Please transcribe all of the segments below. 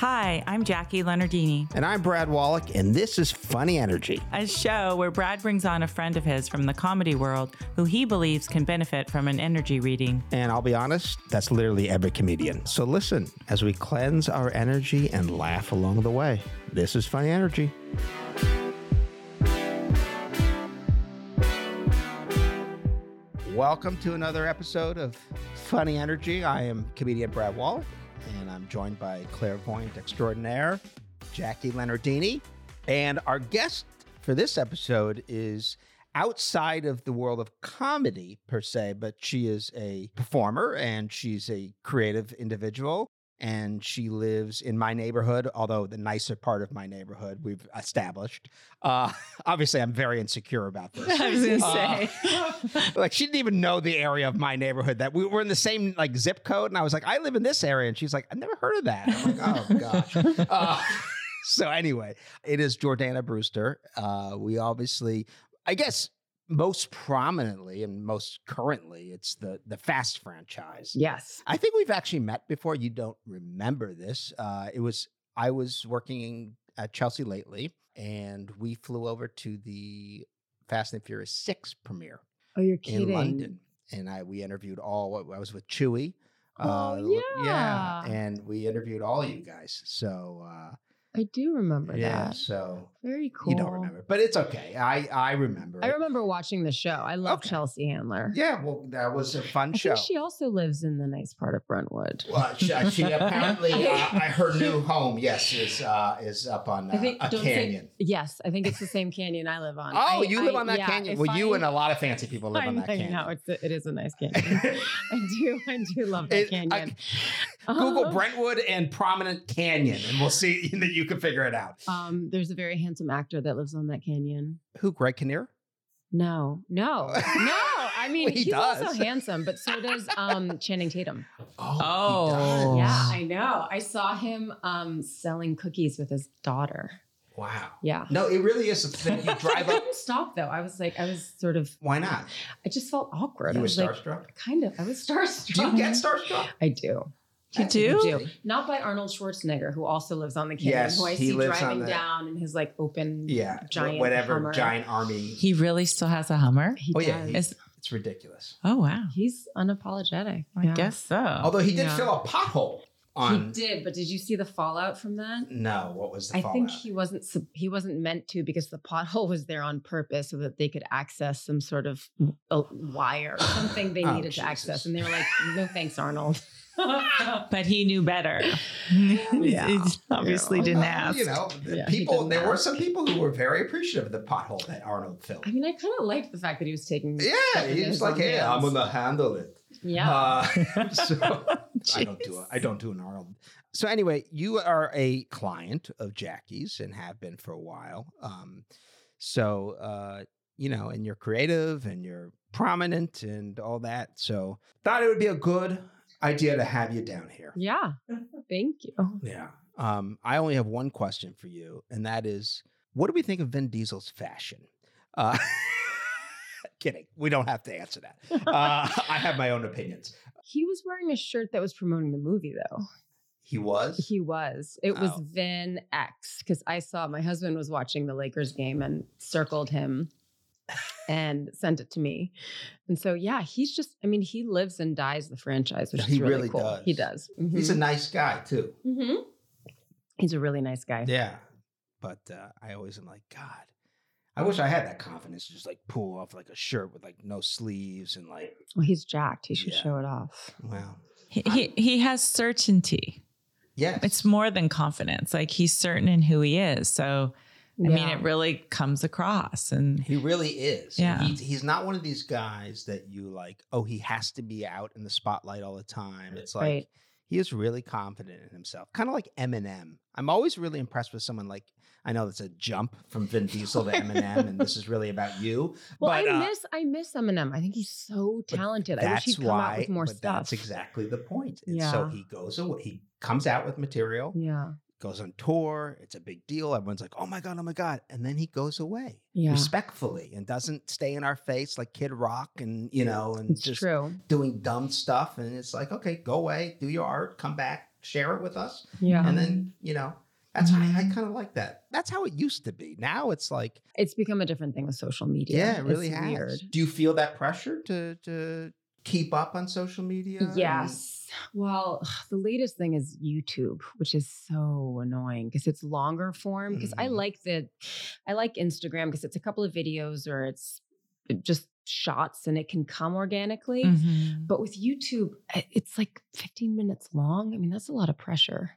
Hi, I'm Jakki Leonardini, And I'm Brad Wallach, and this is Funny Energy. a show where Brad brings on a friend of his from the comedy world who he believes can benefit from an energy reading. And I'll be honest, that's literally every comedian. So listen as we cleanse our energy and laugh along the way. This is Funny Energy. Welcome to another episode of Funny Energy. I am comedian Brad Wallach, and I'm joined by clairvoyant extraordinaire Jakki Leonardini. And our guest for this episode is outside of the world of comedy per se, but she is a performer and she's a creative individual. And she lives in my neighborhood, although the nicer part of my neighborhood we've established. Uh, obviously, I'm very insecure about this. I was gonna Uh, say. like she didn't even know the area of my neighborhood that we were in the same like zip code and i was like i live in this area and she's like i've never heard of that i'm like oh gosh uh, so anyway it is jordana brewster uh, we obviously i guess most prominently and most currently it's the the fast franchise Yes. I think we've actually met before. You don't remember this. Uh, it was I was working at Chelsea lately, and we flew over to the Fast and Furious Six premiere Oh, you're kidding in. London, and I we interviewed all. I was with Chuy. Oh, yeah, yeah. and we interviewed all you guys. So uh, I do remember yeah, that. so Very cool. you don't remember, but it's okay. I I remember. I it. remember watching the show. I love Okay. Chelsea Handler. Yeah, well, that was a fun I show. think she also lives in the nice part of Brentwood. Well, she, she apparently uh, her new home, yes, is uh, is up on uh, think a don't say- canyon. Yes, I think it's the same canyon I live on. Oh, I- you live I- on that yeah, canyon. Well, you and a lot of fancy people live on that canyon. No, it's a, it is a nice canyon. I do I do love that It- canyon. Google Uh, Brentwood and prominent canyon, and we'll see that you can figure it out. Um, there's a very handsome actor that lives on that canyon. Who? Greg Kinnear? No, no, no. I mean, Well, he he's also handsome, but so does um, Channing Tatum. Oh. Yeah, I know. I saw him um, selling cookies with his daughter. wow. Yeah. No, it really is a thing. You I drive up. couldn't stop though. I was like, I was sort of, Why not? I just felt awkward. You I were was like, starstruck. kind of. I was starstruck. Do you get starstruck? I do. You I do? do. Not by Arnold Schwarzenegger, who also lives on the canyon, Yes, who I he see lives on driving the- down in his like open Yeah. giant Whatever Hummer. giant army. He really still has a Hummer? He Oh, yeah, he- Is, It's ridiculous. oh, wow. He's unapologetic. I Yeah. guess so. Although he did Yeah. fill a pothole on. he did, but did you see the fallout from that? No, what was the I think he wasn't he wasn't meant to because the pothole was there on purpose so that they could access some sort of uh, wire or something they Oh, needed to access, and they were like, "No thanks, Arnold." but he knew better. Yeah. he obviously Yeah. didn't Well, ask. You know, the Yeah, people. didn't There were some people who were very appreciative of the pothole that Arnold filled. I mean, I kind of liked the fact that he was taking. Yeah, he was like, own "Hey, I'm gonna handle it." Yeah. Uh, so I don't do Jeez. it. I don't do an Arnold. So anyway, you are a client of Jakki's and have been for a while. Um, so uh, you know, and you're creative and you're prominent and all that. So thought it would be a good idea to have you down here. yeah. Thank you. Yeah. Um, I only have one question for you, and that is, what do we think of Vin Diesel's fashion? Uh, kidding. We don't have to answer that. Uh, I have my own opinions. He was wearing a shirt that was promoting the movie, though. He was. He was. It was Oh. Vin X because I saw my husband was watching the Lakers game and circled him and sent it to me. And so, yeah, he's just, I mean, he lives and dies the franchise, which He is really, really cool. does. He does. He's a nice guy too. hmm He's a really nice guy. Yeah. But uh, I always am like, God, I wish I had that confidence to just like pull off like a shirt with like no sleeves and like, Well, he's jacked. He should Yeah. show it off. wow. He, he, he has certainty. Yes. It's more than confidence. Like he's certain in who he is. So, I mean, it really comes across. And He really is. Yeah. He, he's not one of these guys that you like, oh, he has to be out in the spotlight all the time. It's like Right. he is really confident in himself. Kind of like Eminem. I'm always really impressed with someone like I know that's a jump from Vin Diesel to Eminem, and this is really about you. Well, but, I uh, miss I miss Eminem. I think he's so talented. I wish That's he'd come why. out with more but stuff. That's exactly the point. And so he goes away. He comes out with material. Yeah. Goes on tour. It's a big deal. Everyone's like, "Oh my god, oh my god!" And then he goes away Yeah. respectfully and doesn't stay in our face like Kid Rock and you know and It's just true. doing dumb stuff. And it's like, okay, go away, do your art, come back, share it with us, Yeah. and then you know that's I, I Mhm. kind of like that. That's how it used to be. Now it's like it's become a different thing with social media. yeah, it really It's has. weird. Do you feel that pressure to to keep up on social media? and- Yes. Well, the latest thing is YouTube, which is so annoying because it's longer form. Because I Mhm. like the, I like Instagram because it's a couple of videos or it's just shots and it can come organically. Mhm. But with YouTube, it's like 15 minutes long. I mean, that's a lot of pressure.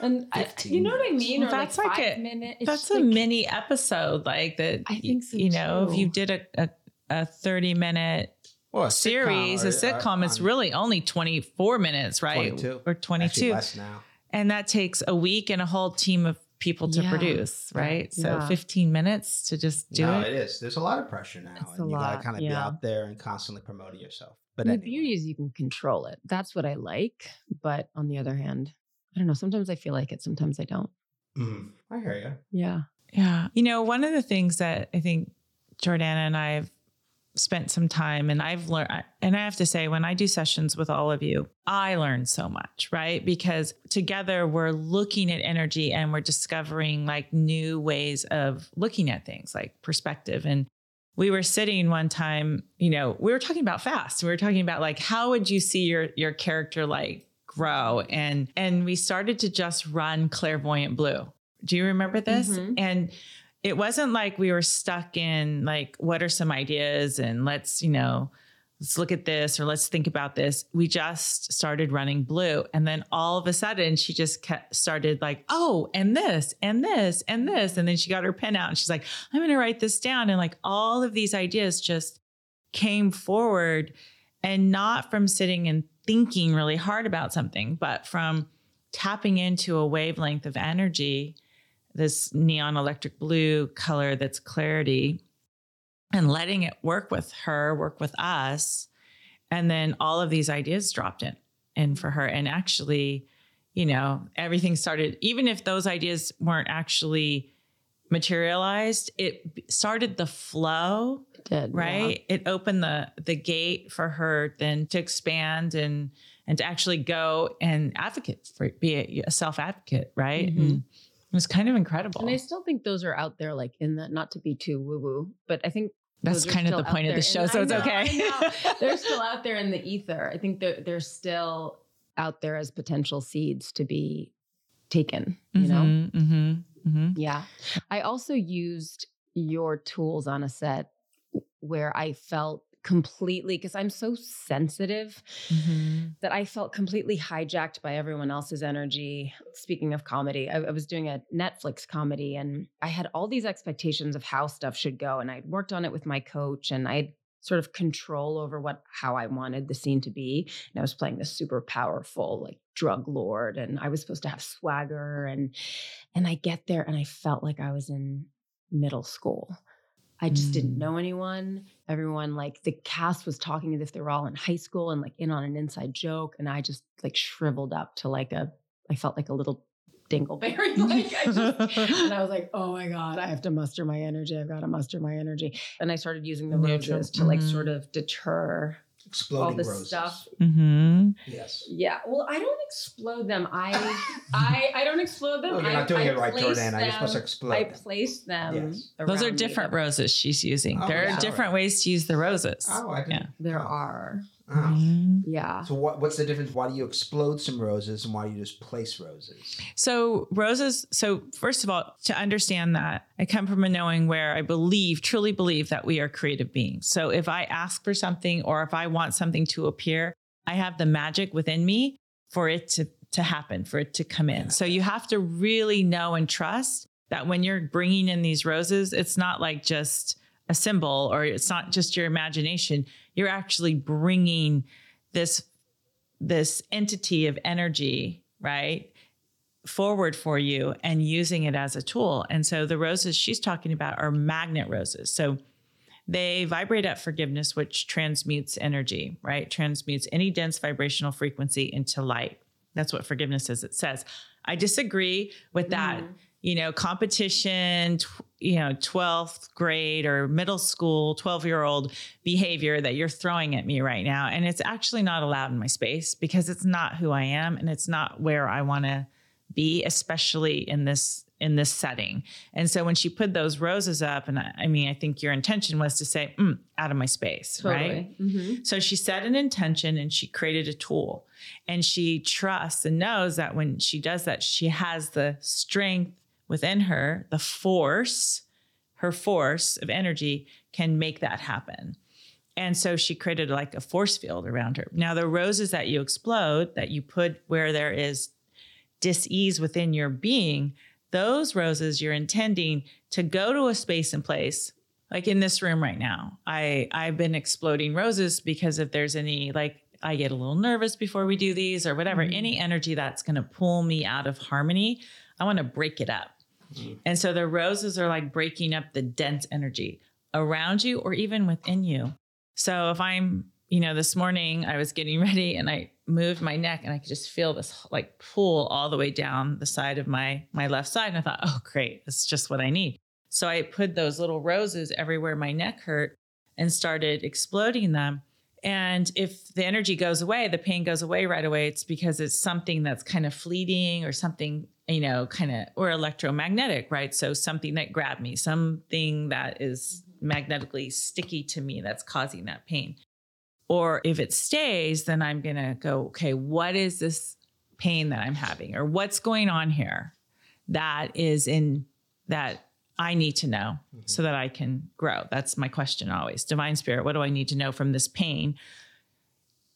And I, you know what I mean? Well, that's like like a- minute. That's just a like- mini episode, like that. I think so, You know, if you did a, a, a 30 minute Well, a series, sitcom a sitcom, or it's really only 24 minutes, right? 22. Or actually 22. less now. And that takes a week and a whole team of people to Yeah. produce, right? So Yeah. 15 minutes to just do no, it. it is. There's a lot of pressure now, It's and a you gotta kind of be out there and constantly promoting yourself. But the anyway. beauty is you can control it. That's what I like. But on the other hand, I don't know. Sometimes I feel like it. Sometimes I don't. Mhm. I hear you. Yeah. Yeah. You know, one of the things that I think Jordana and I have spent some time and I've learned, and I have to say, when I do sessions with all of you, I learn so much, right? Because together we're looking at energy and we're discovering like new ways of looking at things like perspective. And we were sitting one time, you know, we were talking about fast. We were talking about like, how would you see your, your character like grow? And, and we started to just run clairvoyant blue. Do you remember this? Mhm. And it wasn't like we were stuck in like, what are some ideas and let's, you know, let's look at this or let's think about this. We just started running blue. And then all of a sudden she just kept, started like, oh, and this and this and this. And then she got her pen out and she's like, I'm going to write this down. And like all of these ideas just came forward and not from sitting and thinking really hard about something, but from tapping into a wavelength of energy, this neon electric blue color that's clarity, and letting it work with her, work with us. And then all of these ideas dropped in, in for her. And actually, you know, everything started, even if those ideas weren't actually materialized, it started the flow It did. right it opened the the gate for her then to expand and and to actually go and advocate for be a, self advocate right Mhm. and it was kind of incredible And I still think those are out there, like in the, not to be too woo woo, but I think that's kind of the point of the show in- so it's know, okay they're still out there in the ether. I think they're, they're still out there as potential seeds to be taken, you know? Mhm, mhm, mhm. Yeah. I also used your tools on a set where I felt completely, because I'm so sensitive Mhm. that I felt completely hijacked by everyone else's energy. Speaking of comedy, I, I was doing a Netflix comedy and I had all these expectations of how stuff should go. And I'd worked on it with my coach and I had sort of control over what how I wanted the scene to be. And I was playing this super powerful like drug lord and I was supposed to have swagger and and I get there and I felt like I was in middle school. I just didn't Mm. know anyone. Everyone, like the cast was talking as if they were all in high school and like in on an inside joke. And I just like shriveled up to like a, I felt like a little dingleberry. like I just, and I was like, oh my God, I have to muster my energy. I've got to muster my energy. And I started using the roses to like Mhm. sort of deter Exploding all this roses. stuff. Mhm. Yes. Yeah. Well, I don't explode them. I I I don't explode them. Oh, you're I, not doing I it right, place Jordan. You're supposed to them- explode. I place them. Yes. those are around me. different roses she's using Oh, there yeah. are different ways to use the roses Oh, I didn't. Yeah. There are. Oh. Mhm. Yeah. So what, what's the difference? Why do you explode some roses and why do you just place roses? So, roses, so first of all, to understand that, I come from a knowing where I believe, truly believe that we are creative beings. So, if I ask for something or if I want something to appear, I have the magic within me for it to, to happen, for it to come in. So, you have to really know and trust that when you're bringing in these roses, it's not like just a symbol or it's not just your imagination. You're actually bringing this this entity of energy, right? forward for you and using it as a tool. And so the roses she's talking about are magnet roses. So they vibrate at forgiveness, which transmutes energy, right? Transmutes any dense vibrational frequency into light. That's what forgiveness is. It says, I disagree with that. Mhm. You know, competition, you know, 12th grade or middle school, 12 year old behavior that you're throwing at me right now. And it's actually not allowed in my space because it's not who I am and it's not where I want to be, especially in this in this setting. And so when she put those roses up, and I, I mean, I think your intention was to say, mm, out of my space, Totally. right? Mhm. So she set an intention and she created a tool. And she trusts and knows that when she does that, she has the strength within her, the force, her force of energy can make that happen. And so she created like a force field around her. Now, the roses that you explode, that you put where there is dis-ease within your being, those roses you're intending to go to a space and place like in this room right now i i've been exploding roses because if there's any like i get a little nervous before we do these or whatever Mhm. any energy that's going to pull me out of harmony i want to break it up Mhm. and so the roses are like breaking up the dense energy around you or even within you so if i'm you know this morning i was getting ready and i moved my neck and i could just feel this like pull all the way down the side of my my left side and i thought oh great this is just what i need so I put those little roses everywhere my neck hurt and started exploding them. And if the energy goes away, the pain goes away right away, it's because it's something that's kind of fleeting or something, you know, kind of, or electromagnetic, right? So something that grabbed me, something that is magnetically sticky to me that's causing that pain. Or if it stays, then I'm going to go, okay, what is this pain that I'm having? Or what's going on here that is in that I need to know mm-hmm. so that I can grow. That's my question always. Divine Spirit, what do I need to know from this pain?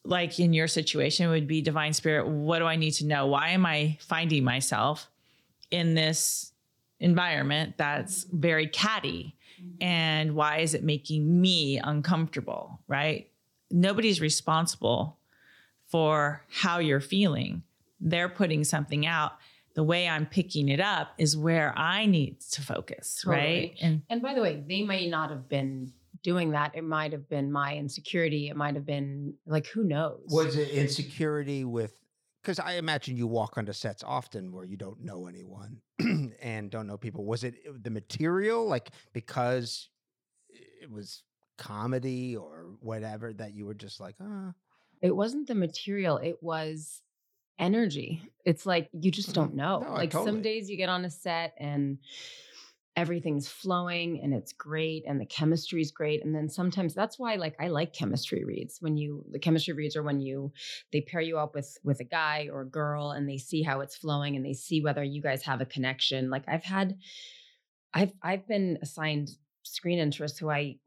Like in your situation, would be Divine Spirit, what do I need to know? Why am I finding myself in this environment that's very catty? And why is it making me uncomfortable? Right? Nobody's responsible for how you're feeling. They're putting something out the way I'm picking it up is where I need to focus, right? And And by the way, they may not have been doing that. It might have been my insecurity. It might have been like, who knows? Was it insecurity with? Because I imagine you walk onto sets often where you don't know anyone and don't know people. Was it the material, like because it was comedy or whatever that you were just like, ah, it wasn't the material, it was energy. It's like you just don't know. No, like totally- some days you get on a set and everything's flowing and it's great and the chemistry is great and then sometimes that's why like I like chemistry reads when you the chemistry reads are when you they pair you up with with a guy or a girl and they see how it's flowing and they see whether you guys have a connection like I've had I've I've been assigned screen interest who I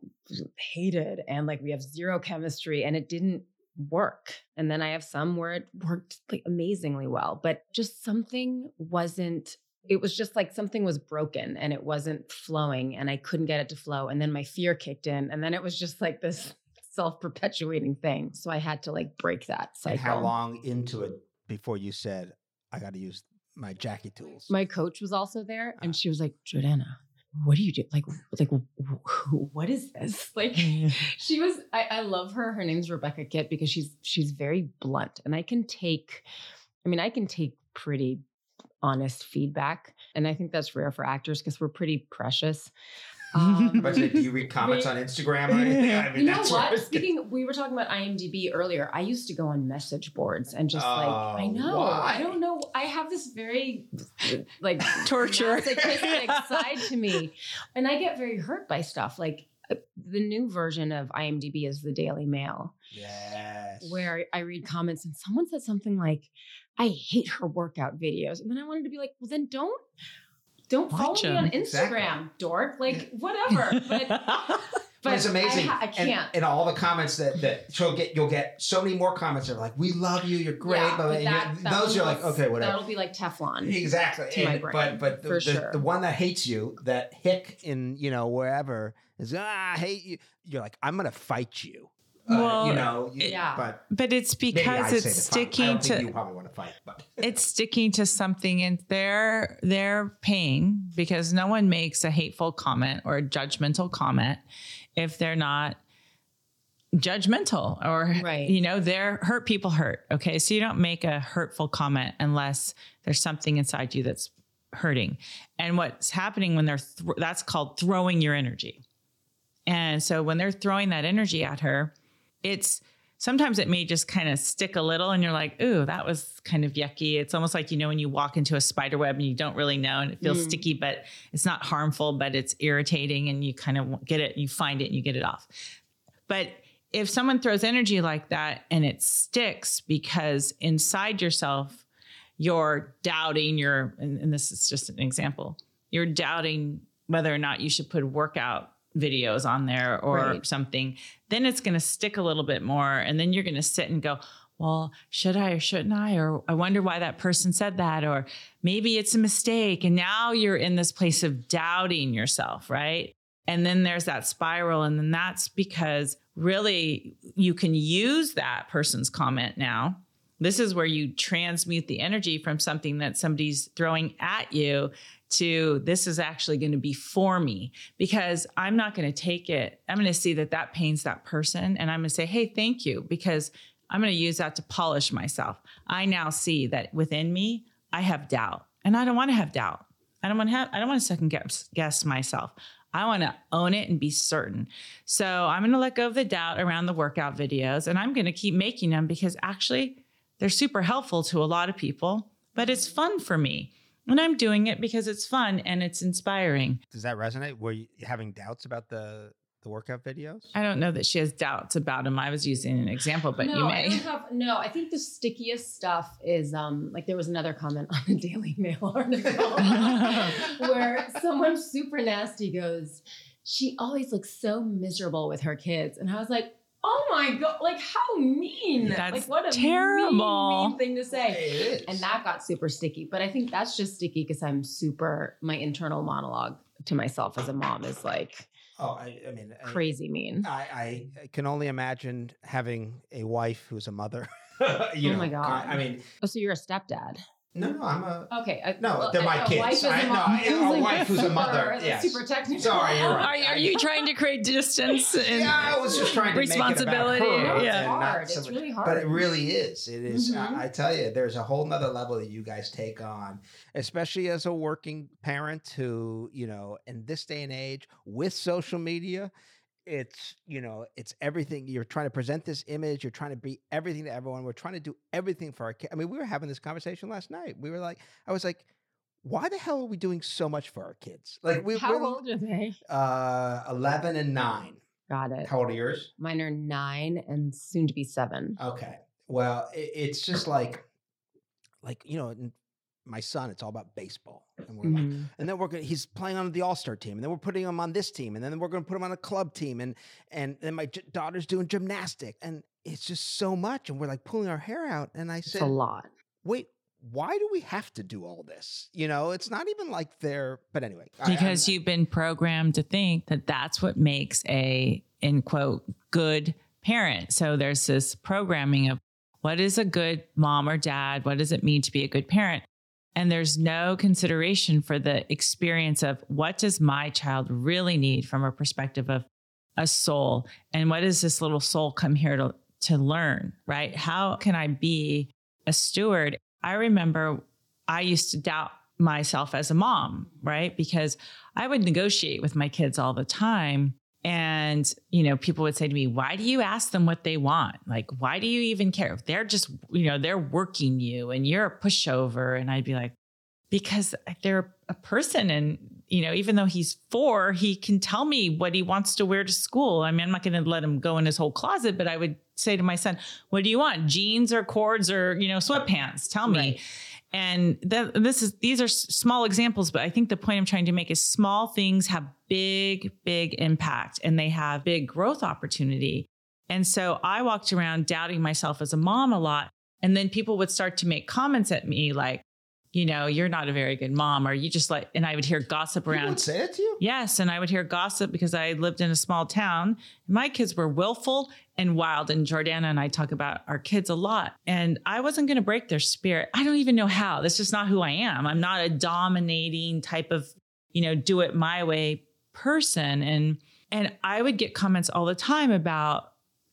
hated and like we have zero chemistry and it didn't work. And then I have some where it worked like amazingly well, but just something wasn't it was just like something was broken and it wasn't flowing and I couldn't get it to flow and then my fear kicked in and then it was just like this self-perpetuating thing. So I had to like break that cycle. and how long into it before you said, I got to use my Jakki tools? my coach was also there and uh-huh. she was like, Jordana, what do you do? Like, like, what is this? Like, she was. I, I love her. Her name's Rebecca Kitt because she's she's very blunt, and I can take. I mean, I can take pretty honest feedback, and I think that's rare for actors because we're pretty precious. Um, But do you read comments we- on Instagram or anything? I mean, you know that's where I what? Speaking, we were talking about IMDb earlier. I used to go on message boards and just like, I Oh, know, why? I don't know. I have this very like Torture. side to me, and I get very hurt by stuff. Like uh, the new version of IMDb is the Daily Mail, Yes. where I read comments and someone said something like, "I hate her workout videos," and then I wanted to be like, "Well, then don't." Don't follow Watch me on Instagram, Exactly. dork. Like whatever. But But, it's amazing. I, ha- I can't. And, all the comments that that she'll get, you'll get so many more comments that are like, "We love you. You're great." Yeah, but and that- you're- that those you're like, okay, whatever. That'll be like Teflon. Exactly. to my brain, but but the, the, sure. the one that hates you, that hick in you know wherever is ah I hate you. You're like I'm gonna fight you. Uh, Well, you know. you- yeah. But but it's because it's the time. I sticking to you probably want to fight, but it's sticking to something in their their pain because no one makes a hateful comment or a judgmental comment if they're not judgmental or Right. you know they're hurt people hurt okay so you don't make a hurtful comment unless there's something inside you that's hurting. And what's happening when they're, th- that's called throwing your energy. And so when they're throwing that energy at her, it's, sometimes it may just kind of stick a little and you're like, ooh, that was kind of yucky. It's almost like, you know, when you walk into a spider web and you don't really know and it feels mm. sticky, but it's not harmful, but it's irritating and you kind of get it, you find it and you get it off. But if someone throws energy like that and it sticks because inside yourself, you're doubting your, and, and this is just an example, you're doubting whether or not you should put a workout videos on there or right. something, then it's going to stick a little bit more. And then you're going to sit and go, well, should I or shouldn't I? Or I wonder why that person said that. Or maybe it's a mistake. And now you're in this place of doubting yourself, right? And then there's that spiral. And then that's because really you can use that person's comment now. This is where you transmute the energy from something that somebody's throwing at you to this is actually going to be for me because I'm not going to take it. I'm going to see that that pains that person and I'm going to say, hey, thank you, because I'm going to use that to polish myself. I now see that within me, I have doubt and I don't want to have doubt. I don't want to have, I don't want to second guess, guess myself. I want to own it and be certain. So I'm going to let go of the doubt around the workout videos and I'm going to keep making them because actually they're super helpful to a lot of people, but it's fun for me. And I'm doing it because it's fun and it's inspiring. Does that resonate? Were you having doubts about the the workout videos? I don't know that she has doubts about them. I was using an example, but no, you may. I have, no, I think the stickiest stuff is um like there was another comment on the Daily Mail article where someone super nasty goes, she always looks so miserable with her kids. And I was like, Oh my god! Like how mean! That's like what a terrible mean, mean thing to say. And that got super sticky. But I think that's just sticky because I'm super. My internal monologue to myself as a mom is like, oh, I, I mean, crazy I, mean. I, I can only imagine having a wife who's a mother. you oh know, my god! I mean, oh, so you're a stepdad. No, no, I'm a okay. Uh, no, well, they're my kids. I, no, a wife who's a mother. Yes. Super technical. Sorry, you're right. Are, are you trying to create distance? And yeah, I was just trying to responsibility. Make it about her yeah, it's hard. It's so really hard. But it really is. It is. Mm-hmm. I, I, tell you, there's a whole nother level that you guys take on, especially as a working parent who, you know, in this day and age with social media it's you know it's everything you're trying to present this image you're trying to be everything to everyone we're trying to do everything for our kids i mean we were having this conversation last night we were like i was like why the hell are we doing so much for our kids? Like we how old are they? Uh 11 and 9 got it. How old are yours? Mine are 9 and soon to be 7 okay. Well it, it's just like like you know my son, it's all about baseball. And, we're mm-hmm. like, and then we're going he's playing on the all-star team and then we're putting him on this team and then we're going to put him on a club team and, and then my j- daughter's doing gymnastics and it's just so much. And we're like pulling our hair out. And I said, a lot. Wait, why do we have to do all this? You know, it's not even like they're, but anyway. Because I, you've been programmed to think that that's what makes a, in quote, good parent. So there's this programming of what is a good mom or dad? What does it mean to be a good parent? And there's no consideration for the experience of what does my child really need from a perspective of a soul? And what does this little soul come here to, to learn, right? How can I be a steward? I remember I used to doubt myself as a mom, right? Because I would negotiate with my kids all the time and, you know, people would say to me, why do you ask them what they want? Like, why do you even care? They're just, you know, they're working you and you're a pushover. And I'd be like, because they're a person. And, you know, even though he's four, he can tell me what he wants to wear to school. I mean, I'm not going to let him go in his whole closet, but I would say to my son, what do you want? Jeans or cords or, you know, sweatpants? Tell me. Right. And th- this is these are small examples, but I think the point I'm trying to make is small things have big, big impact and they have big growth opportunity. And so I walked around doubting myself as a mom a lot. And then people would start to make comments at me like, you know, you're not a very good mom, or you just like, and I would hear gossip around. People would say it to you? Yes. And I would hear gossip because I lived in a small town. My kids were willful and wild. And Jordana and I talk about our kids a lot. And I wasn't going to break their spirit. I don't even know how. That's just not who I am. I'm not a dominating type of, you know, do it my way person. And, and I would get comments all the time about,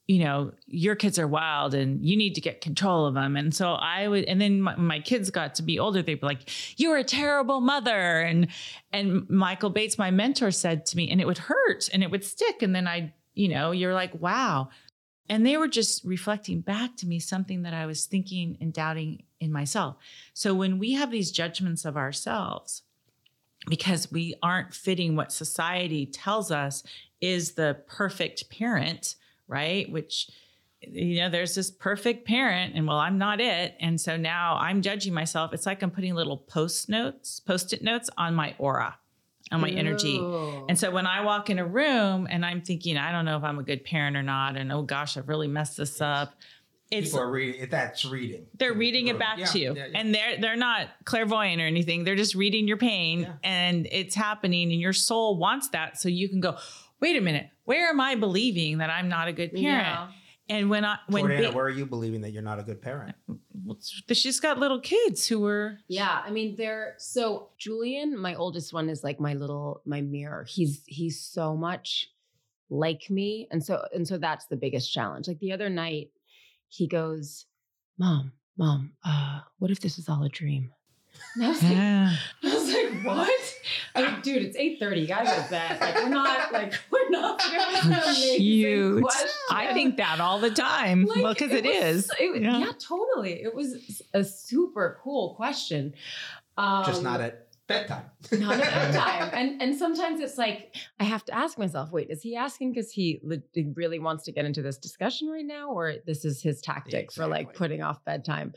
you know, your kids are wild and you need to get control of them. And so I would, and then my, my, kids got to be older, they'd be like, you're a terrible mother. And, and Michael Bates, my mentor said to me, and it would hurt and it would stick. And then I, you know, you're like, wow. And they were just reflecting back to me something that I was thinking and doubting in myself. So when we have these judgments of ourselves, because we aren't fitting what society tells us is the perfect parent, right? Which, you know, there's this perfect parent, and well, I'm not it. And so now I'm judging myself. It's like I'm putting little post notes, post it notes on my aura, on my Ooh. energy. And so when I walk in a room and I'm thinking, I don't know if I'm a good parent or not, and oh gosh, I've really messed this up. It's, People are reading that's reading. They're reading it back yeah, to you. Yeah, yeah. And they're they're not clairvoyant or anything. They're just reading your pain and it's happening and your soul wants that so you can go, wait a minute, where am I believing that I'm not a good parent? Yeah. And when I when Jordana, ba- where are you believing that you're not a good parent? Well, she's got little kids who were yeah. I mean, they're so Julian, my oldest one, is like my little my mirror. He's he's so much like me, and so and so that's the biggest challenge. Like the other night, he goes, "Mom, mom, uh, what if this is all a dream?" And I was like, yeah. I was like, what? I mean, dude, it's 8:30. You gotta go to bed. Like, we're not like we're not cute. I think that all the time. Like, well, because it, it is. It, yeah. yeah. totally. It was a super cool question. Um, Just not at bedtime. Not at bedtime. and and sometimes it's like I have to ask myself, wait, is he asking because he really wants to get into this discussion right now, or this is his tactic exactly. for like putting off bedtime?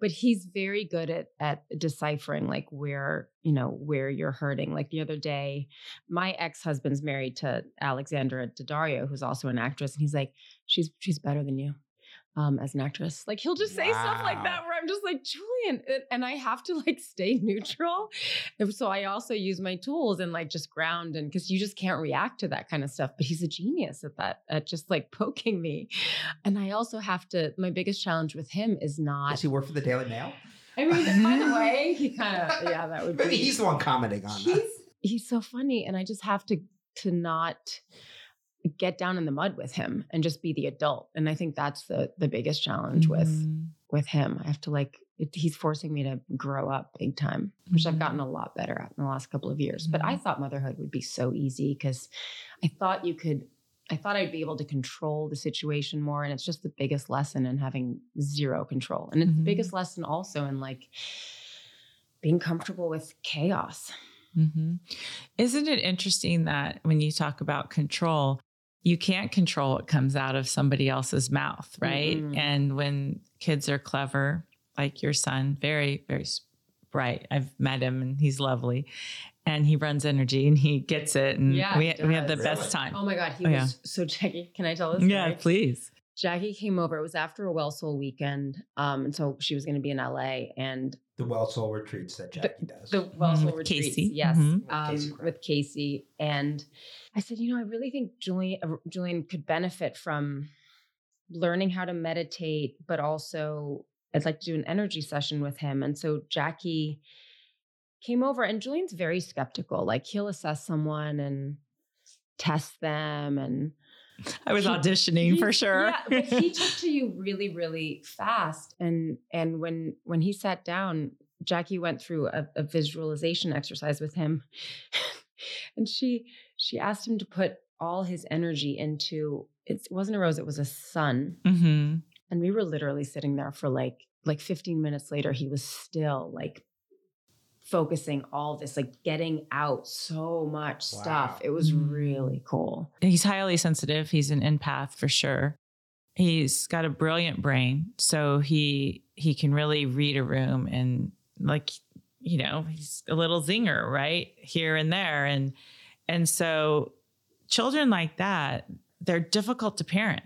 But he's very good at at deciphering like where you know where you're hurting. Like the other day, my ex husband's married to Alexandra Daddario, who's also an actress, and he's like, she's she's better than you um, as an actress. Like he'll just say wow. stuff like that where I'm just like, Julian, and I have to like stay neutral. And so I also use my tools and like just ground and because you just can't react to that kind of stuff. But he's a genius at that, at just like poking me. And I also have to, my biggest challenge with him is not. Does he work for the Daily Mail? I mean, by the way, he kind of, yeah, that would be. Maybe he's the one commenting on he's, that. He's so funny. And I just have to, to not get down in the mud with him and just be the adult and i think that's the the biggest challenge mm-hmm. with with him i have to like it, he's forcing me to grow up big time which mm-hmm. i've gotten a lot better at in the last couple of years mm-hmm. but i mm-hmm. thought motherhood would be so easy because i thought you could i thought i'd be able to control the situation more and it's just the biggest lesson in having zero control and it's the biggest mm-hmm. lesson also in like being comfortable with chaos Mm-hmm. Isn't it interesting that when you talk about control, you can't control what comes out of somebody else's mouth, right? Mm-hmm. And when kids are clever, like your son, very, very bright. I've met him and he's lovely. And he runs energy and he gets it. And yeah, we, we had the really? best time. Oh my God. He oh, was yeah. so Jakki. Can I tell this? Yeah, please. Jakki came over. It was after a Well Soul weekend. Um, and so she was going to be in LA. And the Well Soul retreats that Jakki the, does. The Well Soul mm-hmm. retreats. Casey. Yes. Mm-hmm. Um, Casey with Casey. And I said, you know, I really think Julian uh, Julian could benefit from learning how to meditate, but also I'd like to do an energy session with him. And so Jakki came over and Julian's very skeptical. Like he'll assess someone and test them and I was he, auditioning for sure. yeah, but he took to you really, really fast. And and when when he sat down, Jakki went through a, a visualization exercise with him. and she she asked him to put all his energy into it wasn't a rose it was a sun mm-hmm. and we were literally sitting there for like like 15 minutes later he was still like focusing all this like getting out so much wow. stuff it was mm-hmm. really cool. He's highly sensitive. He's an empath for sure. He's got a brilliant brain so he he can really read a room and like you know he's a little zinger right? Here and there. And and so children like that, they're difficult to parent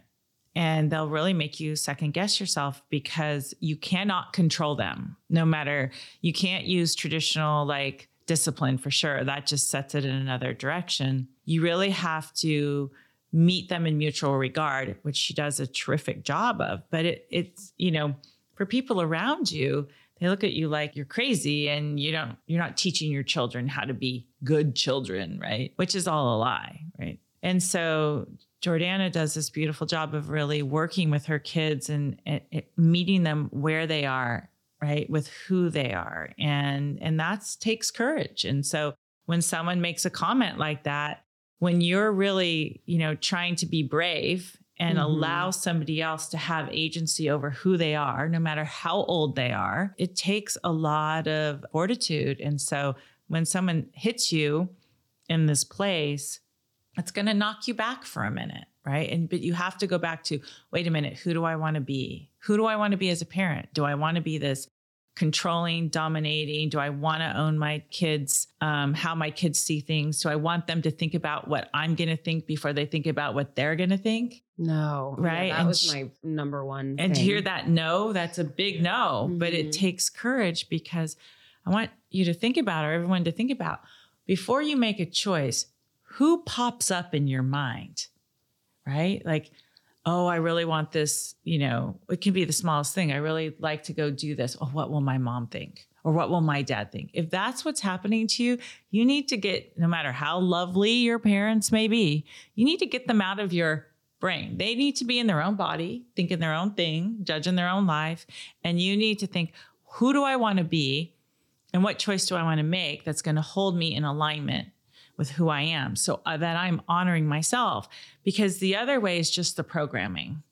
and they'll really make you second guess yourself because you cannot control them no matter you can't use traditional like discipline for sure. That just sets it in another direction. You really have to meet them in mutual regard which she does a terrific job of. But it, it's you know for people around you they look at you like you're crazy and you don't you're not teaching your children how to be good children right? Which is all a lie right? And so Jordana does this beautiful job of really working with her kids and, and, and meeting them where they are, right, with who they are, and and that takes courage. And so when someone makes a comment like that, when you're really, you know, trying to be brave and mm-hmm. allow somebody else to have agency over who they are, no matter how old they are, it takes a lot of fortitude. And so when someone hits you in this place, it's going to knock you back for a minute, right? And but you have to go back to wait a minute, who do I want to be? Who do I want to be as a parent? Do I want to be this controlling, dominating? Do I want to own my kids, um, how my kids see things? Do I want them to think about what I'm going to think before they think about what they're going to think? No. Right. Yeah, that and was my number one. And to hear that no, that's a big no, mm-hmm. but it mm-hmm. takes courage because I want you to think about, or everyone to think about, before you make a choice, who pops up in your mind? Right? Like, oh, I really want this, you know, it can be the smallest thing. I really like to go do this. Oh, what will my mom think? Or what will my dad think? If that's what's happening to you, you need to get, no matter how lovely your parents may be, you need to get them out of your brain. They need to be in their own body, thinking their own thing, judging their own life. And you need to think, who do I want to be? And what choice do I want to make that's going to hold me in alignment with who I am so uh, that I'm honoring myself because the other way is just the programming.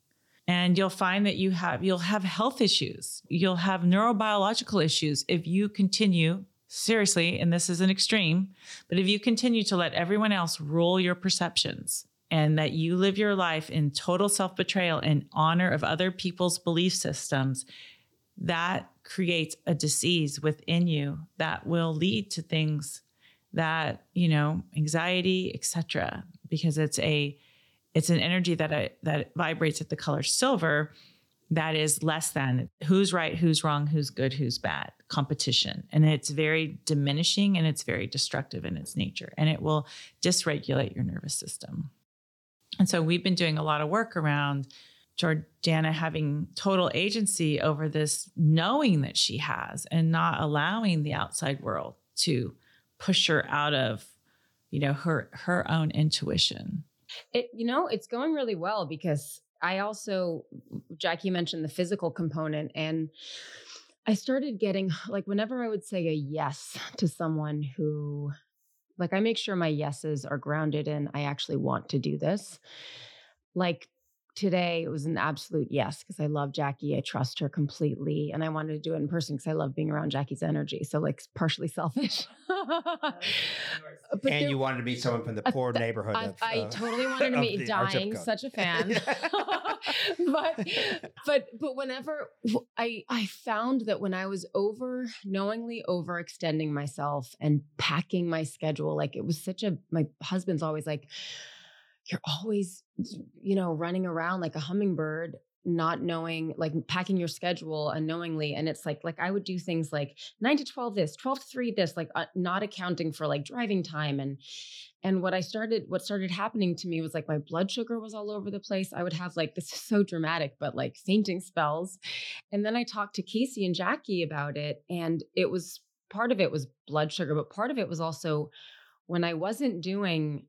And you'll find that you have you'll have health issues. You'll have neurobiological issues if you continue seriously and this is an extreme, but if you continue to let everyone else rule your perceptions and that you live your life in total self-betrayal and honor of other people's belief systems, that creates a disease within you that will lead to things that you know anxiety etc because it's a it's an energy that I, that vibrates at the color silver that is less than who's right who's wrong who's good who's bad competition. And it's very diminishing and it's very destructive in its nature and it will dysregulate your nervous system. And so we've been doing a lot of work around Jordana having total agency over this knowing that she has and not allowing the outside world to push her out of you know her her own intuition. It you know it's going really well because i also jakki mentioned the physical component and i started getting like whenever i would say a yes to someone who like i make sure my yeses are grounded in i actually want to do this like today it was an absolute yes because I love Jakki. I trust her completely. And I wanted to do it in person because I love being around Jakki's energy. So, like, partially selfish. and there, you wanted to meet someone from the poor th- neighborhood. I, of, I uh, totally wanted to meet Dying, such a fan. but, but, but whenever I, I found that when I was over, knowingly overextending myself and packing my schedule, like it was such a, my husband's always like, you're always, you know, running around like a hummingbird not knowing like packing your schedule unknowingly and it's like like i would do things like 9 to 12 this 12 to 3 this like uh, not accounting for like driving time and and what i started what started happening to me was like my blood sugar was all over the place. I would have like this is so dramatic but like fainting spells and then i talked to casey and jakki about it and it was part of it was blood sugar but part of it was also when i wasn't doing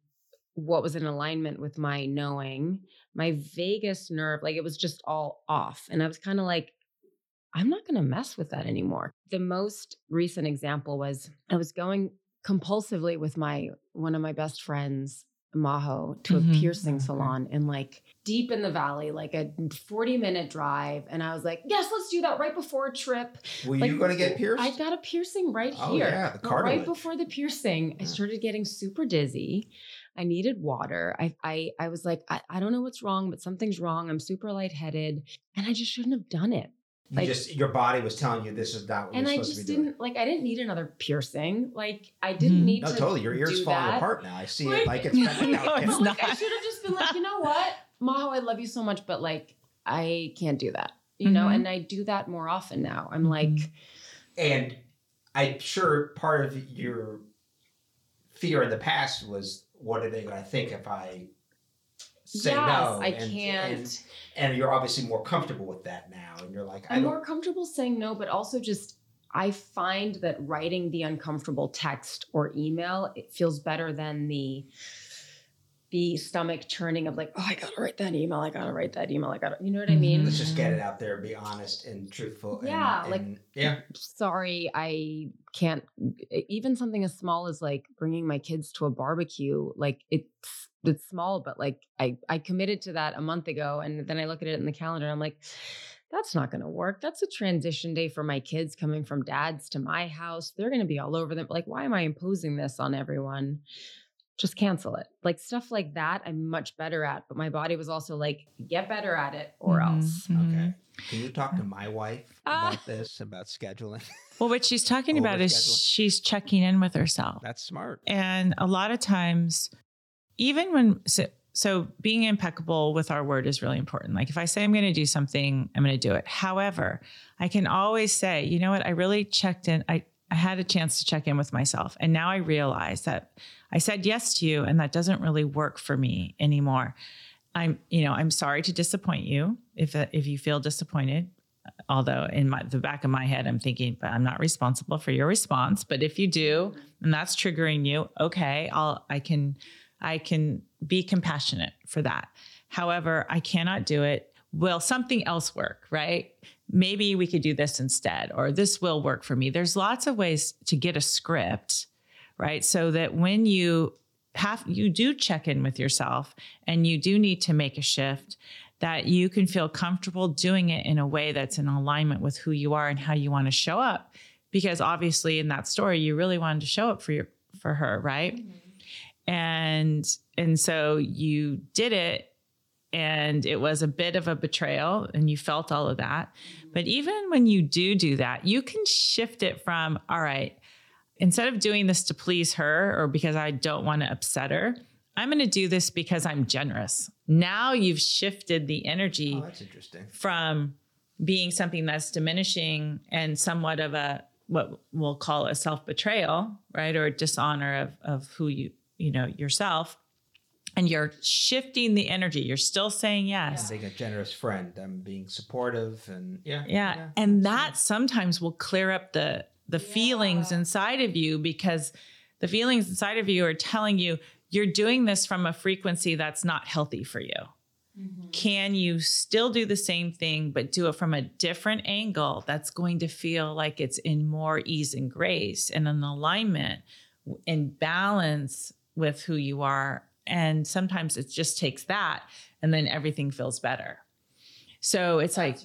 what was in alignment with my knowing, my vagus nerve, like it was just all off. And I was kind of like, I'm not going to mess with that anymore. The most recent example was I was going compulsively with my one of my best friends Maho to mm-hmm. a piercing salon in like deep in the valley, like a 40 minute drive. And I was like, yes, let's do that right before a trip. Were like, you going to get pierced? I got a piercing right oh, here. Yeah, the cartilage. Right before the piercing, yeah. I started getting super dizzy. I needed water. I I I was like, I, I don't know what's wrong, but something's wrong. I'm super lightheaded. And I just shouldn't have done it. You like, just your body was telling you this is not what and I just didn't like I didn't need another piercing. Like I didn't mm. need no, to. totally. Your ears falling that. apart now. I see like, it like it's no, out. It's like, I should have just been like, you know what, Maho, I love you so much, but like I can't do that. You mm-hmm. know, and I do that more often now. I'm mm-hmm. like, and I'm sure part of your fear in the past was what are they going to think if I say yes, no? I and, can't. And, and, you're obviously more comfortable with that now, and you're like, I'm more comfortable saying no, but also just I find that writing the uncomfortable text or email it feels better than the the stomach churning of like, oh, I gotta write that email. I gotta write that email. I gotta, you know what I mean? Mm-hmm. Let's just get it out there, be honest and truthful. and- Yeah, like- and- yeah. Sorry, I can't. Even something as small as like bringing my kids to a barbecue, like it's it's small, but like I I committed to that a month ago, and then I look at it in the calendar, and I'm like. That's not going to work. That's a transition day for my kids coming from dad's to my house. They're going to be all over them. Like, why am I imposing this on everyone? Just cancel it. Like stuff like that, I'm much better at. But my body was also like, get better at it or Mhm, else. mhm. Okay. Can you talk to my wife Ah. about this, about scheduling? Well, what she's talking about is she's checking in with herself. That's smart. And a lot of times, even when, so, so being impeccable with our word is really important. Like if I say I'm going to do something, I'm going to do it. However, I can always say, you know what? I really checked in. I, I had a chance to check in with myself. And now I realize that I said yes to you and that doesn't really work for me anymore. I'm, you know, I'm sorry to disappoint you if, uh, if you feel disappointed. Although in my, the back of my head, I'm thinking, but I'm not responsible for your response. But if you do, and that's triggering you, okay, I'll, I can, I can be compassionate for that. However, I cannot do it. Will something else work? Right? Maybe we could do this instead, or this will work for me. There's lots of ways to get a script, right? So that when you have, you do check in with yourself and you do need to make a shift, that you can feel comfortable doing it in a way that's in alignment with who you are and how you want to show up. Because obviously, in that story, you really wanted to show up for your for her, right? Mm-hmm. And and so you did it and it was a bit of a betrayal and you felt all of that. But even when you do do that, you can shift it from all right, instead of doing this to please her or because I don't want to upset her, I'm going to do this because I'm generous. Now you've shifted the energy Oh, that's interesting. from being something that's diminishing and somewhat of a what we'll call a self-betrayal, right? Or dishonor of of who you, you know, yourself. And you're shifting the energy. You're still saying I'm yes. being a generous friend. I'm being supportive, and yeah, Yeah. And that sometimes will clear up the the feelings inside of you because the feelings inside of you are telling you you're doing this from a frequency that's not healthy for you. Mm-hmm. Can you still do the same thing, but do it from a different angle that's going to feel like it's in more ease and grace and an alignment and balance with who you are? And sometimes it just takes that, and then everything feels better. So it's like,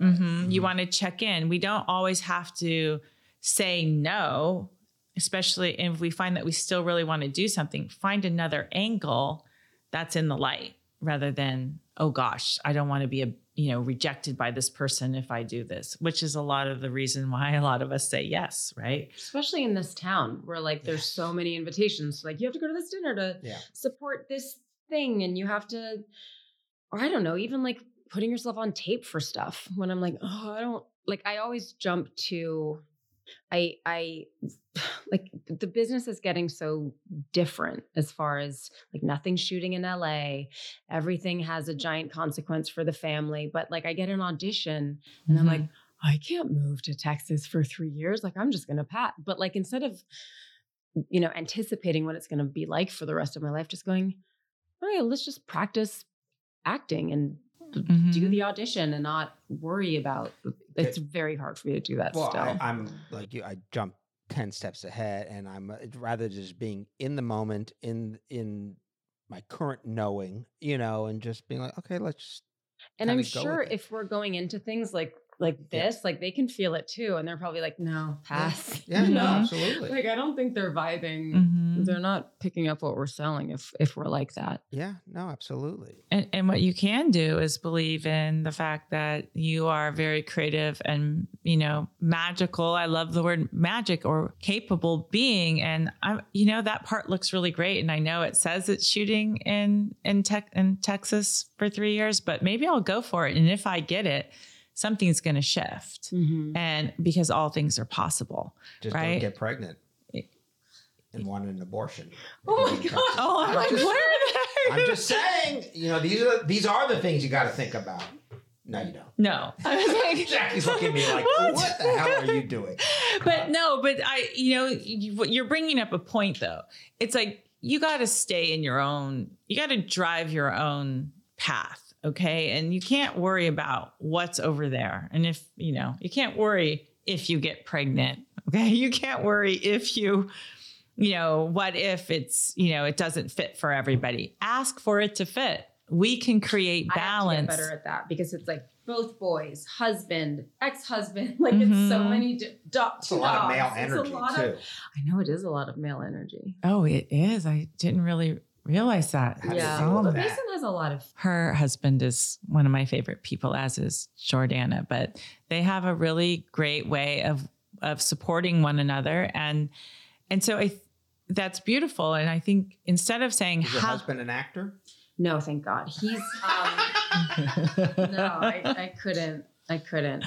Mhm. You want to check in. We don't always have to say no, especially if we find that we still really want to do something. Find another angle that's in the light rather than, oh gosh, I don't want to be a you know rejected by this person if I do this, which is a lot of the reason why a lot of us say yes, right? Especially in this town where like there's so many invitations. Like you have to go to this dinner to Yeah. support this thing and you have to or I don't know, even like putting yourself on tape for stuff when I'm like, oh, I don't like I always jump to I I like the business is getting so different as far as like nothing's shooting in LA. Everything has a giant consequence for the family. But like I get an audition and I'm like, I can't move to Texas for three years. Like I'm just gonna pat. But like instead of you know anticipating what it's gonna be like for the rest of my life, just going, oh yeah, let's just practice acting and do Mhm. the audition and not worry about it's very hard for me to do that Well, still. I, I'm like you. I jump ten steps ahead, and I'm uh, rather just being in the moment, in in my current knowing, you know, and just being like, okay, let's. Just, and I'm sure if we're going into things like like Yeah. this, like they can feel it too, and they're probably like, no, pass. Yeah, You no, absolutely. Like I don't think they're vibing. Mhm. They're not picking up what we're selling if if we're like that. yeah, no, absolutely. And, and what you can do is believe in the fact that you are very creative and you know magical. I love the word magic or capable being, and I, you know that part looks really great. And I know it says it's shooting in in tech in Texas for three years, but maybe I'll go for it. And if I get it, something's going to shift, mm-hmm. and because all things are possible. Just Right? don't get pregnant and want an abortion. Oh my God. don't touch it. Oh, I'm I'm like, just- where are they? I'm just saying, you know, these are these are the things you got to think about. No, you don't. No, I was like, Jakki's looking at me like, what, the hell are you doing? but no, but I, you know, you're bringing up a point though. It's like you got to stay in your own, you got to drive your own path. Okay. And you can't worry about what's over there. And if, you know, you can't worry if you get pregnant. Okay. You can't worry if you, you know, what if it's, you know, it doesn't fit for everybody? Ask for it to fit. We can create balance. I have to get better at that because it's like both boys, husband, ex-husband. Like mm-hmm. it's so mm-hmm. many. Do- it's a lot dogs. of male energy too. Of, I know it is a lot of male energy. Oh, it is. I didn't really realize that. yeah, well, the Mason has a lot of. Her husband is one of my favorite people, as is Jordana. But they have a really great way of of supporting one another, and and so I that's beautiful. And I think instead of saying, is your husband an actor? No, thank God. He's um, no, I, I couldn't. I couldn't.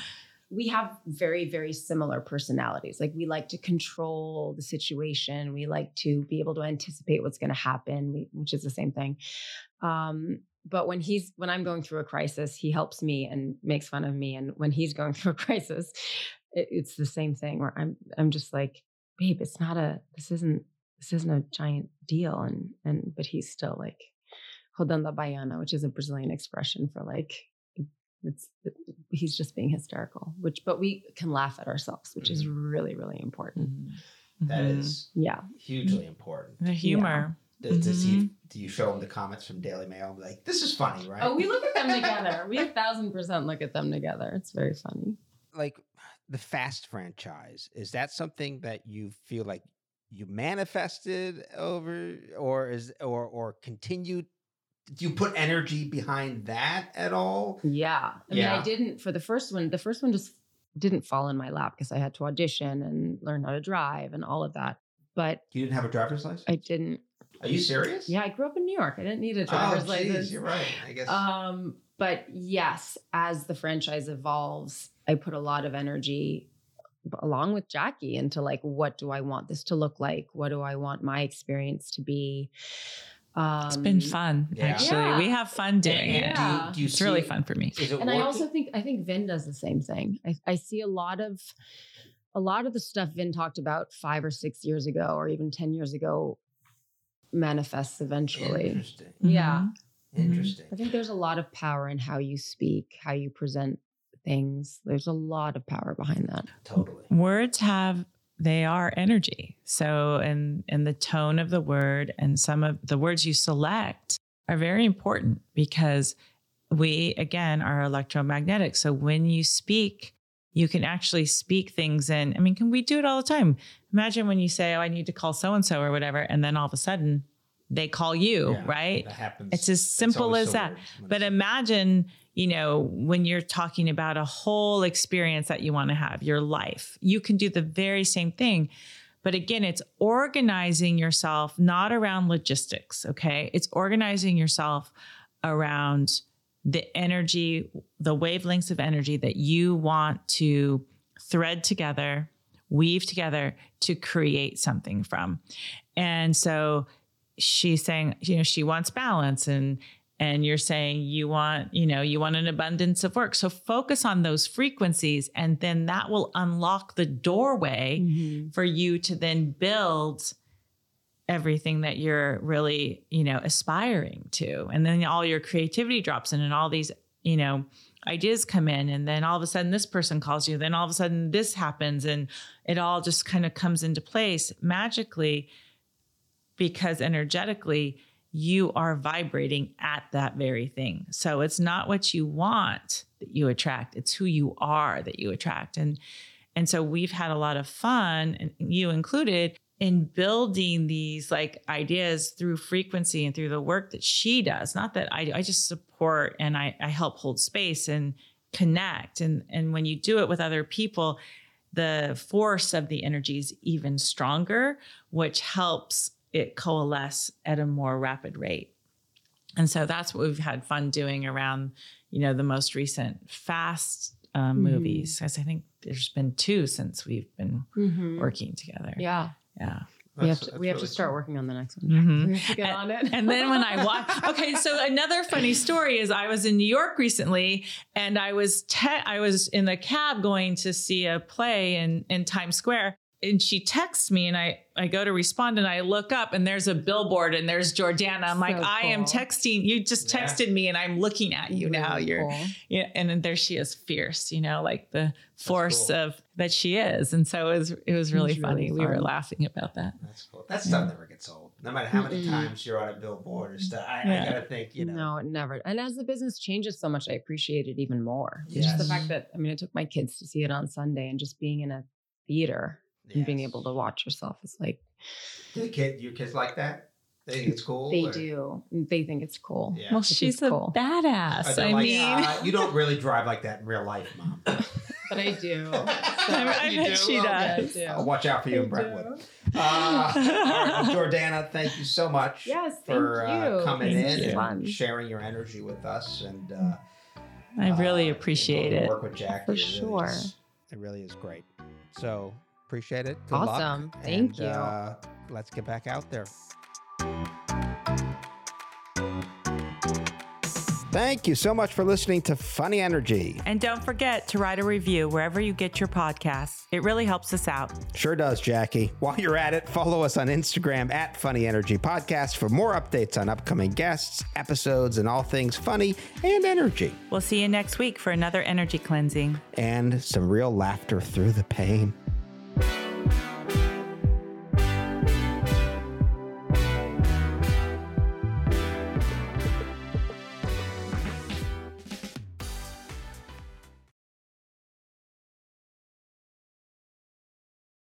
We have very, very similar personalities. Like we like to control the situation. We like to be able to anticipate what's going to happen, which is the same thing. Um, but when he's when I'm going through a crisis, he helps me and makes fun of me. And when he's going through a crisis, it, it's the same thing where I'm I'm just like, babe, it's not a this isn't this isn't a giant deal. And and but he's still like rodando baiana, which is a Brazilian expression for like it's he's just being hysterical. Which but we can laugh at ourselves, which mm-hmm. is really really important. Mm-hmm. That mm-hmm. yeah hugely important. The humor. Yeah. Does, does mm-hmm. do you show him the comments from Daily Mail? Like, this is funny, right? Oh, we look at them together. We a thousand percent look at them together. It's very funny. Like the Fast franchise, is that something that you feel like you manifested over, or is or or continued do you put energy behind that at all? Yeah. I yeah. mean, I didn't for the first one. The first one just didn't fall in my lap because I had to audition and learn how to drive and all of that. But you didn't have a driver's license? I didn't. Are you serious? Yeah, I grew up in New York. I didn't need a driver's oh, license. You're right. I guess. Um, but yes, as the franchise evolves, I put a lot of energy along with Jakki into like, what do I want this to look like? What do I want my experience to be? Um, it's been um, fun, yeah. actually. Yeah. We have fun doing it. Do you, do you it's really fun for me. And I also think I think Vin does the same thing. I, I see a lot of a lot of the stuff Vin talked about five or six years ago, or even ten years ago, manifests eventually. Interesting. Yeah. Mm-hmm. Interesting. I think there's a lot of power in how you speak, how you present things. There's a lot of power behind that. Totally. Words have they are energy. So, and and the tone of the word and some of the words you select are very important because we again are electromagnetic. So when you speak, you can actually speak things in. I mean, can we do it all the time? Imagine when you say, "Oh, I need to call so and so" or whatever, and then all of a sudden they call you, yeah, right? It's as simple as so that. But imagine you know, when you're talking about a whole experience that you want to have, your life, you can do the very same thing. But again, it's organizing yourself not around logistics, okay? It's organizing yourself around the energy, the wavelengths of energy that you want to thread together, weave together to create something from. And so she's saying, you know, she wants balance and and you're saying you want, you know, you want an abundance of work. So focus on those frequencies and then that will unlock the doorway mm-hmm. for you to then build everything that you're really, you know, aspiring to. And then all your creativity drops in and all these, you know, ideas come in and then all of a sudden this person calls you, then all of a sudden this happens and it all just kind of comes into place magically because energetically you are vibrating at that very thing. So it's not what you want that you attract, it's who you are that you attract. And and so we've had a lot of fun, and you included, in building these like ideas through frequency and through the work that she does. Not that I I just support and I, I help hold space and connect. And and when you do it with other people, the force of the energy is even stronger, which helps it coalesce at a more rapid rate. And so that's what we've had fun doing around, you know, the most recent fast um, mm-hmm. movies. Because I think there's been two since we've been mm-hmm. working together. Yeah. Yeah. we have to we have to start cool. working on the next one. Mm-hmm. We have to get and, on it. and then when I watch, okay, so another funny story is I was in New York recently, and I was te- I was in the cab going to see a play in in Times Square, and she texts me and I I go to respond and I look up and there's a billboard and there's Jordana. I'm like, So I am texting. You just Yeah. texted me and I'm looking at you now. You're cool. yeah, and then there she is, fierce, you know, like the force cool. of that she is. And so it was it was really funny. really We were laughing about that. That's cool. That stuff never gets old. No matter how many Mm-mm. times you're on a billboard or stuff, I, I gotta think, you know. No, it never. And as the business changes so much, I appreciate it even more. It's Just the fact that I mean, I took my kids to see it on Sunday, and just being in a theater and being able to watch yourself is like Do the kid, your kids like that? They think it's cool. they or- do. They think it's cool. Yeah. Well, Which she's a cool. Badass. they're I like, mean, "Uh, you don't really drive like that in real life, mom. But I do. I, I You bet do? she Okay. does. Yeah. I'll watch out for you in Brentwood. Uh, all right, well, Jordana, thank you so much Yes, for uh, coming Thank in you. and Fun. sharing your energy with us. And uh, I really uh, appreciate to it. Work with Jakki For it really sure. is- it really is great. So appreciate it. Good Awesome. Luck. Thank and, you. Uh, let's get back out there. Thank you so much for listening to Funny Energy. And don't forget to write a review wherever you get your podcasts. It really helps us out. Sure does, Jakki. While you're at it, follow us on Instagram at Funny Energy Podcast for more updates on upcoming guests, episodes, and all things funny and energy, We'll see you next week for another energy cleansing. and some real laughter through the pain.